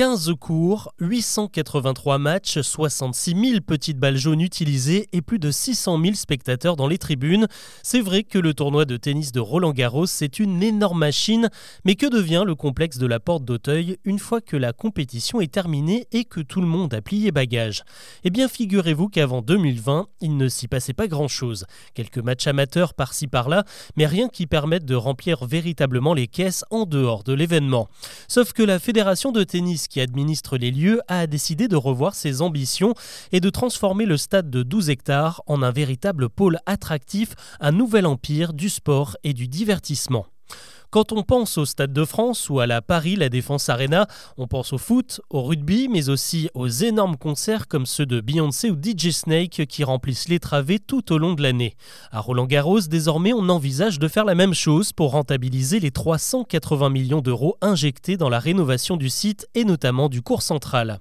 15 cours, 883 matchs, 66 000 petites balles jaunes utilisées et plus de 600 000 spectateurs dans les tribunes. C'est vrai que le tournoi de tennis de Roland Garros, c'est une énorme machine, mais que devient le complexe de la porte d'Auteuil une fois que la compétition est terminée et que tout le monde a plié bagage Eh bien, figurez-vous qu'avant 2020, il ne s'y passait pas grand-chose. Quelques matchs amateurs par-ci par-là, mais rien qui permette de remplir véritablement les caisses en dehors de l'événement. Sauf que la Fédération de tennis qui administre les lieux a décidé de revoir ses ambitions et de transformer le stade de 12 hectares en un véritable pôle attractif, un nouvel empire du sport et du divertissement. Quand on pense au Stade de France ou à la Paris La Défense Arena, on pense au foot, au rugby, mais aussi aux énormes concerts comme ceux de Beyoncé ou DJ Snake qui remplissent les travées tout au long de l'année. À Roland Garros, désormais, on envisage de faire la même chose pour rentabiliser les 380 millions d'euros injectés dans la rénovation du site et notamment du cours central.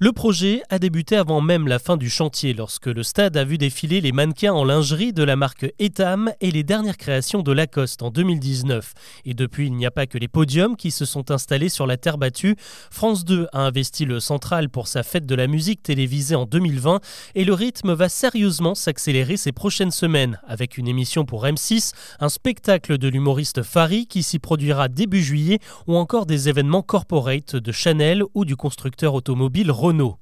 Le projet a débuté avant même la fin du chantier, lorsque le stade a vu défiler les mannequins en lingerie de la marque Etam et les dernières créations de Lacoste en 2019. Et depuis, il n'y a pas que les podiums qui se sont installés sur la terre battue. France 2 a investi le central pour sa fête de la musique télévisée en 2020 et le rythme va sérieusement s'accélérer ces prochaines semaines, avec une émission pour M6, un spectacle de l'humoriste Fari qui s'y produira début juillet ou encore des événements corporate de Chanel ou du constructeur automobile Renault.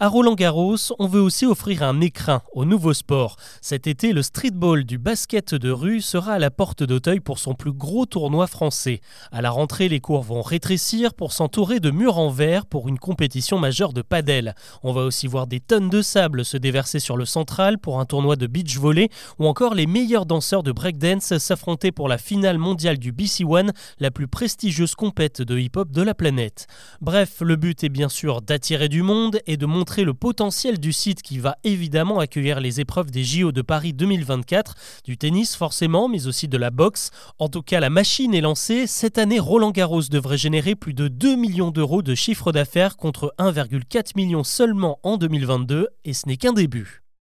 À Roland Garros, on veut aussi offrir un écrin au nouveau sport. Cet été, le streetball du basket de rue sera à la porte d'Auteuil pour son plus gros tournoi français. À la rentrée, les cours vont rétrécir pour s'entourer de murs en verre pour une compétition majeure de padel. On va aussi voir des tonnes de sable se déverser sur le central pour un tournoi de beach volley ou encore les meilleurs danseurs de breakdance s'affronter pour la finale mondiale du BC One, la plus prestigieuse compète de hip-hop de la planète. Bref, le but est bien sûr d'attirer du monde et de montrer le potentiel du site qui va évidemment accueillir les épreuves des JO de Paris 2024, du tennis forcément, mais aussi de la boxe. En tout cas, la machine est lancée. Cette année, Roland Garros devrait générer plus de 2 millions d'euros de chiffre d'affaires contre 1,4 million seulement en 2022, et ce n'est qu'un début.